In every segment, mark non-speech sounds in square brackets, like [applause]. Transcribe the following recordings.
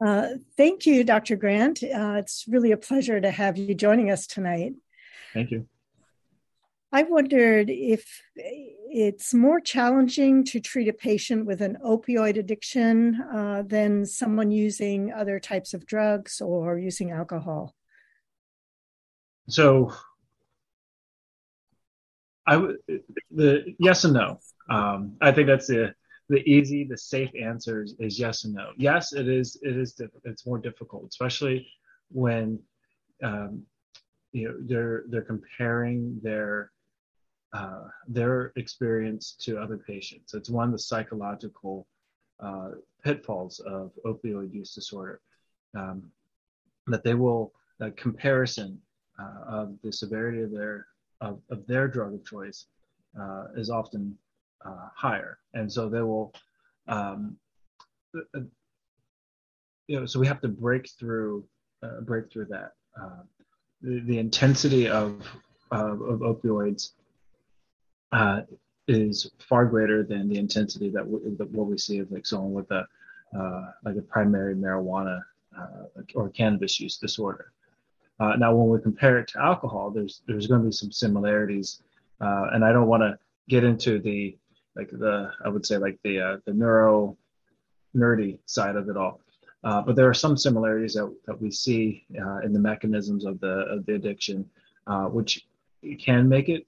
Uh, thank you, Dr. Grant. Uh, it's really a pleasure to have you joining us tonight. Thank you. I wondered if it's more challenging to treat a patient with an opioid addiction uh, than someone using other types of drugs or using alcohol. So, I would the yes and no. Um, I think that's the the easy, the safe answer is, yes and no. Yes, it is. It is. It's more difficult, especially when um, you know they're they're comparing their uh, their experience to other patients. It's one of the psychological uh, pitfalls of opioid use disorder um, that they will that comparison uh, of the severity of their of, of their drug of choice uh, is often uh, higher, and so they will. Um, uh, you know, so we have to break through, break through that. The, the, intensity of, of, of opioids uh, is far greater than the intensity that, w- that what we see of like someone with a uh, like a primary marijuana uh, or cannabis use disorder. Uh, now, when we compare it to alcohol, there's there's going to be some similarities, uh, and I don't want to get into the like the I would say like the uh, the neuro nerdy side of it all. Uh, but there are some similarities that, that we see uh, in the mechanisms of the of the addiction, uh, which can make it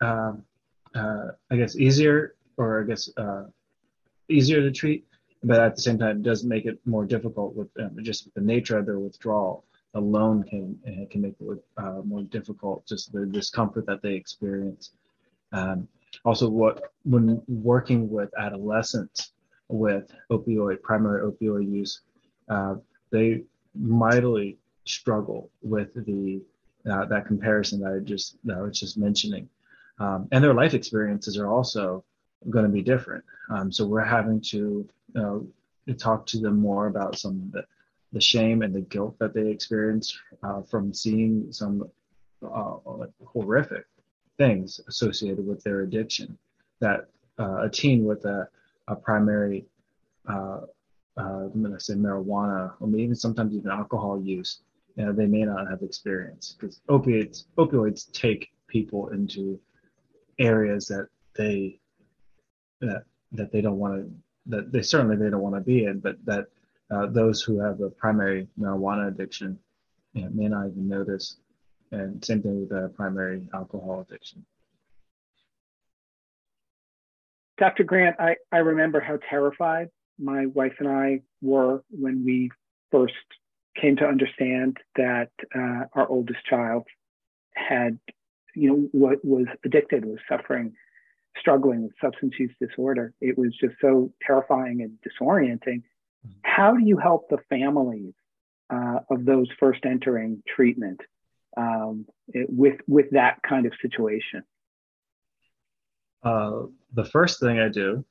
um, uh, I guess easier or I guess uh, easier to treat, but at the same time, it does make it more difficult with um, just the nature of their withdrawal alone can can make it more difficult. Just the discomfort that they experience. Um, also, what when working with adolescents with opioid primary opioid use, uh, they mightily struggle with the uh, that comparison that I just that I was just mentioning um, and their life experiences are also going to be different. Um, so we're having to know, talk to them more about some of the, the shame and the guilt that they experience uh, from seeing some uh, horrific things associated with their addiction. That uh, a teen with a, a primary, uh, uh, I'm going to say marijuana, or even sometimes even alcohol use, you know, they may not have experienced because opiates opioids take people into areas that they that that they don't want to that they certainly they don't want to be in, but that uh, those who have a primary marijuana addiction you know, may not even notice. And same thing with the primary alcohol addiction. Dr. Grant, I, I remember how terrified my wife and I were when we first came to understand that uh, our oldest child had you know, what was addicted, was suffering, struggling with substance use disorder. It was just so terrifying and disorienting. Mm-hmm. How do you help the families uh, of those first entering treatment um, it, with with that kind of situation? Uh, the first thing I do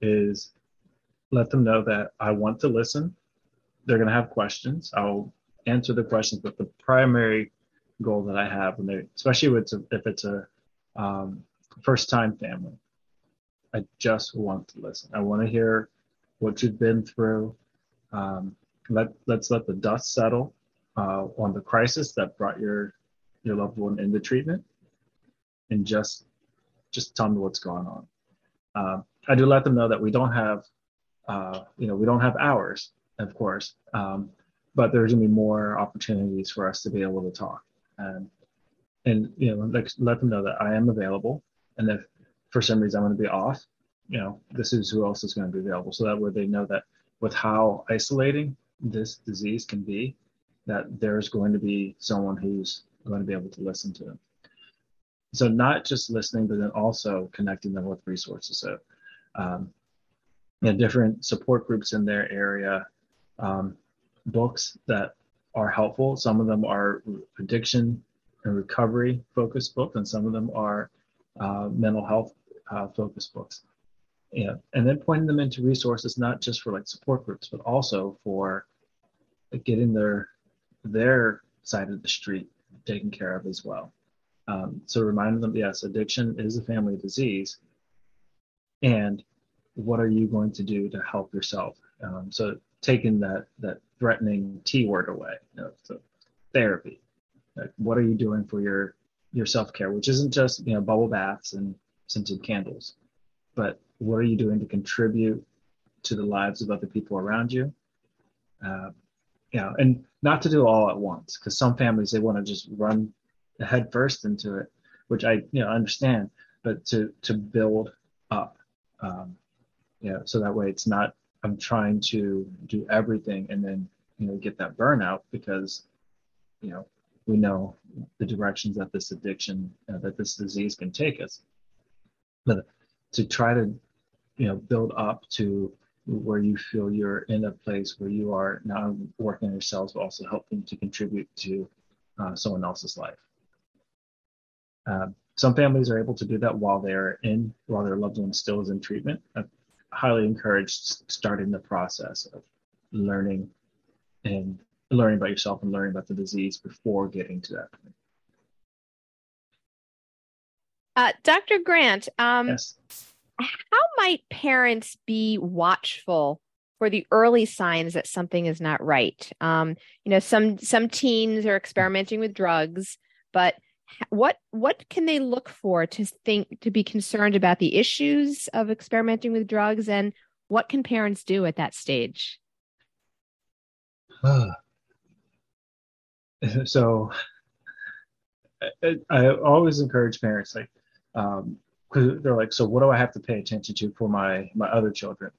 is let them know that I want to listen. They're going to have questions. I'll answer the questions, but the primary goal that I have when they, especially if it's a, if it's a um, first time family. I just want to listen. I want to hear what you've been through. Um, let let's let the dust settle uh, on the crisis that brought your your loved one into treatment, and just just tell me what's going on. Uh, I do let them know that we don't have, uh, you know, we don't have hours, of course, um, but there's gonna be more opportunities for us to be able to talk and and you know like let them know that I am available, and if for some reason I'm to be off, you know this is who else is going to be available, so that way they know that with how isolating this disease can be, that there's going to be someone who's going to be able to listen to them. So not just listening, but then also connecting them with resources. So um, you know, different support groups in their area, um, books that are helpful. Some of them are addiction and recovery focused books, and some of them are uh, mental health uh, focused books. Yeah, and then pointing them into resources not just for like support groups, but also for getting their their side of the street taken care of as well. Um, so reminding them, yes, addiction is a family disease, and what are you going to do to help yourself? Um, so taking that that threatening T word away. You know, so therapy. Like, what are you doing for your your self care, which isn't just you know bubble baths and scented candles, but what are you doing to contribute to the lives of other people around you? Uh, you know, and not to do all at once, because some families they want to just run head first into it, which I you know understand, but to to build up, um, you know, so that way it's not I'm trying to do everything and then you know get that burnout because you know we know the directions that this addiction uh, that this disease can take us. But to try to you know build up to where you feel you're in a place where you are not working on yourselves but also helping to contribute to uh, someone else's life uh, some families are able to do that while they're in while their loved one still is in treatment i highly encourage starting the process of learning and learning about yourself and learning about the disease before getting to that point. Uh, Dr. Grant, um, yes. How might parents be watchful for the early signs that something is not right? Um, you know, some some teens are experimenting with drugs, but what what can they look for to think to be concerned about the issues of experimenting with drugs, and what can parents do at that stage? [sighs] so I, I, always encourage parents like um because they're like so what do i have to pay attention to for my my other children?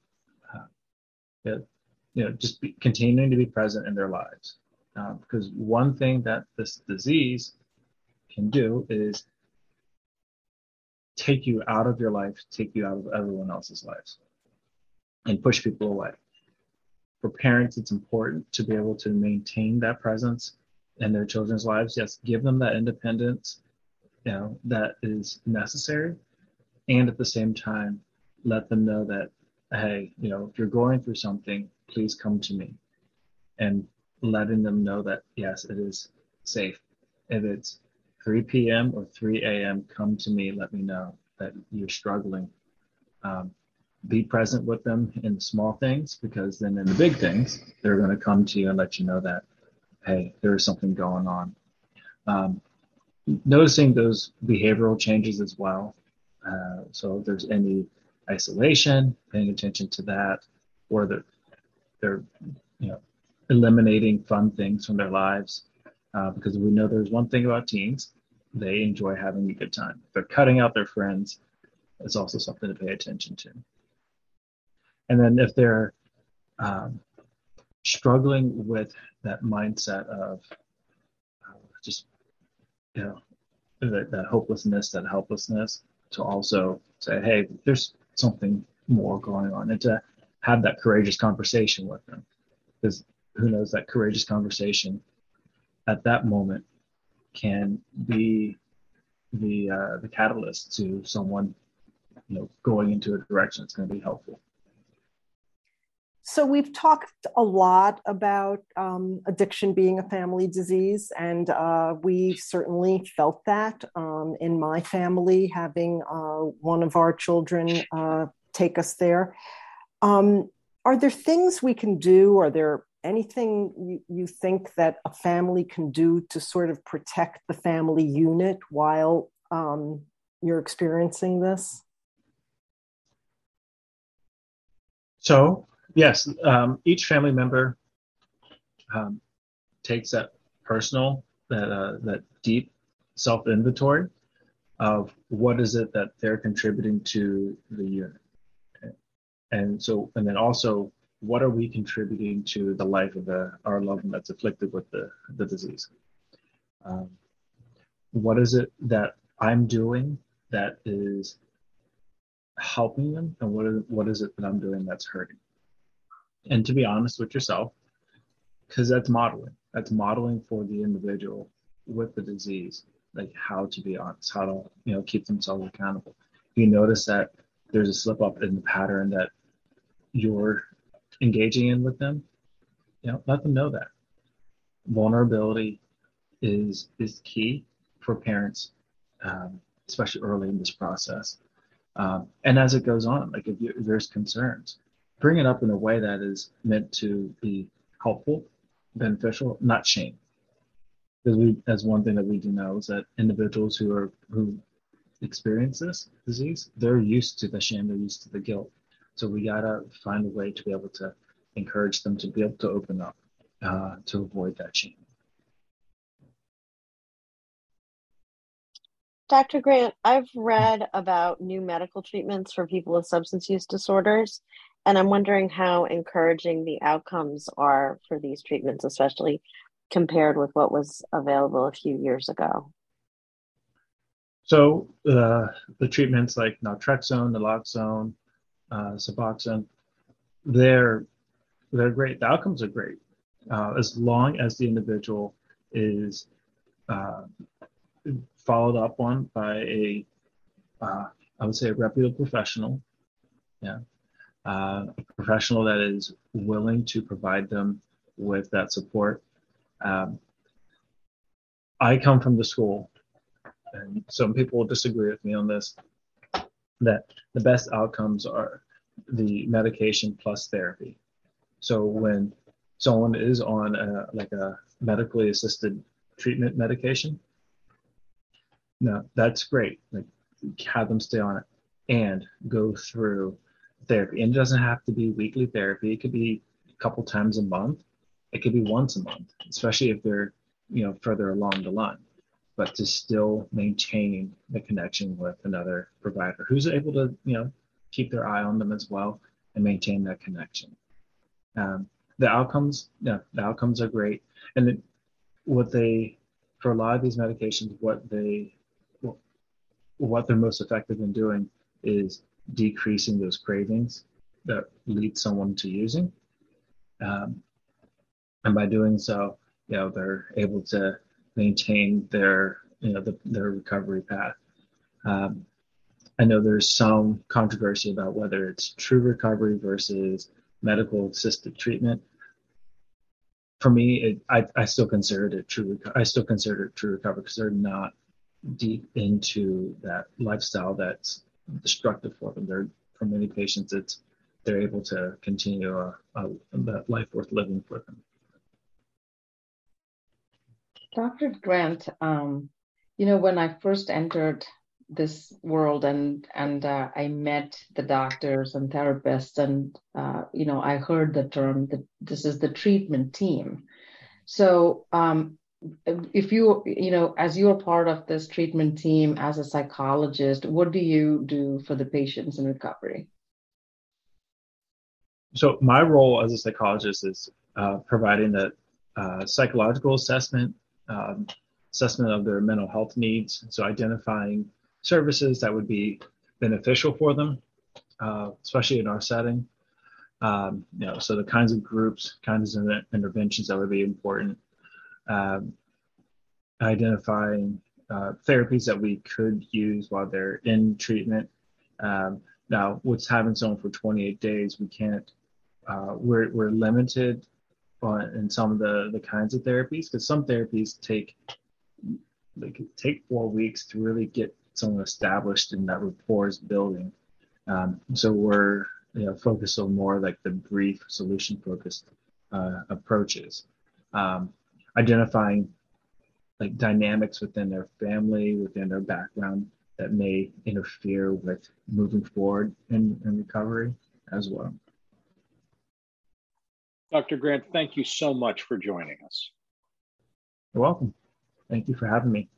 Uh, yeah, you know just be, continuing to be present in their lives. Um, because one thing that this disease can do is take you out of your life take you out of everyone else's lives and push people away. For parents it's important to be able to maintain that presence in their children's lives. Yes give them that independence you know that is necessary and at the same time let them know that hey you know if you're going through something please come to me and letting them know that yes it is safe if it's 3 p.m or 3 a.m come to me let me know that you're struggling um, be present with them in the small things because then in the big things they're going to come to you and let you know that hey, there is something going on. Um, noticing those behavioral changes as well. Uh, so if there's any isolation, paying attention to that, or they're, they're you know, eliminating fun things from their lives. Uh, because we know there's one thing about teens, they enjoy having a good time. If they're cutting out their friends, it's also something to pay attention to. And then if they're um, struggling with that mindset of uh, just you know that, that hopelessness that helplessness to also say hey there's something more going on and to have that courageous conversation with them. Because who knows that courageous conversation at that moment can be the uh, the catalyst to someone you know going into a direction that's going to be helpful so we've talked a lot about um, addiction being a family disease, and uh, we certainly felt that um, in my family, having uh, one of our children uh, take us there. Um, are there things we can do? Are there anything you, you think that a family can do to sort of protect the family unit while um, you're experiencing this? So yes, um, each family member um, takes that personal, that uh, that deep self inventory of what is it that they're contributing to the unit, and so and then also what are we contributing to the life of the, our loved one that's afflicted with the the disease. Um, what is it that I'm doing that is helping them, and what is what is it that I'm doing that's hurting? And to be honest with yourself because that's modeling. That's modeling for the individual with the disease like how to be honest how to you know keep themselves accountable. You notice that there's a slip up in the pattern that you're engaging in with them you know let them know that. Vulnerability is is key for parents um, especially early in this process. Um, and as it goes on like if, you, if there's concerns bring it up in a way that is meant to be helpful, beneficial, not shame. Because we, as one thing that we do know is that individuals who are who experience this disease, they're used to the shame, they're used to the guilt. So we gotta find a way to be able to encourage them to be able to open up uh, to avoid that shame. Dr. Grant, I've read about new medical treatments for people with substance use disorders, and I'm wondering how encouraging the outcomes are for these treatments, especially compared with what was available a few years ago. So uh, the treatments like naltrexone, naloxone, uh, Suboxone, they're they're great. The outcomes are great uh, as long as the individual is uh, followed up on by a uh, I would say a reputable professional, yeah, uh, a professional that is willing to provide them with that support. Um, I come from the school, and some people will disagree with me on this, that the best outcomes are the medication plus therapy. So when someone is on a, like a medically assisted treatment medication, no, that's great. Like have them stay on it and go through therapy. And it doesn't have to be weekly therapy. It could be a couple times a month. It could be once a month, especially if they're, you know, further along the line. But to still maintain the connection with another provider who's able to, you know, keep their eye on them as well and maintain that connection. Um, the outcomes, yeah, the outcomes are great. And what they, for a lot of these medications, what they, what they're most effective in doing is decreasing those cravings that lead someone to using. Um, and by doing so, you know, they're able to maintain their, you know, the, their recovery path. Um, I know there's some controversy about whether it's true recovery versus medical assisted treatment. For me, it, I, I still consider it true. I still consider it true recovery because they're not deep into that lifestyle that's destructive for them. They're for many patients, it's they're able to continue a, a, a life worth living for them. Dr. Grant, um, you know, when I first entered this world and and uh, I met the doctors and therapists and uh, you know I heard the term that this is the treatment team. So um, if you you know as you're part of this treatment team as a psychologist, what do you do for the patients in recovery? So my role as a psychologist is uh, providing the uh, psychological assessment, um, assessment of their mental health needs. So identifying services that would be beneficial for them, uh, especially in our setting. Um, you know, so the kinds of groups, kinds of interventions that would be important. Um, identifying uh, therapies that we could use while they're in treatment. Um, now, what's having someone for 28 days, we can't. Uh, we're we're limited on in some of the the kinds of therapies because some therapies take like take four weeks to really get someone established and that rapport is building. Um, so we're you know focused on more like the brief solution focused uh, approaches, um, identifying like dynamics within their family, within their background that may interfere with moving forward in, in recovery as well. Dr. Grant, thank you so much for joining us. You're welcome. Thank you for having me.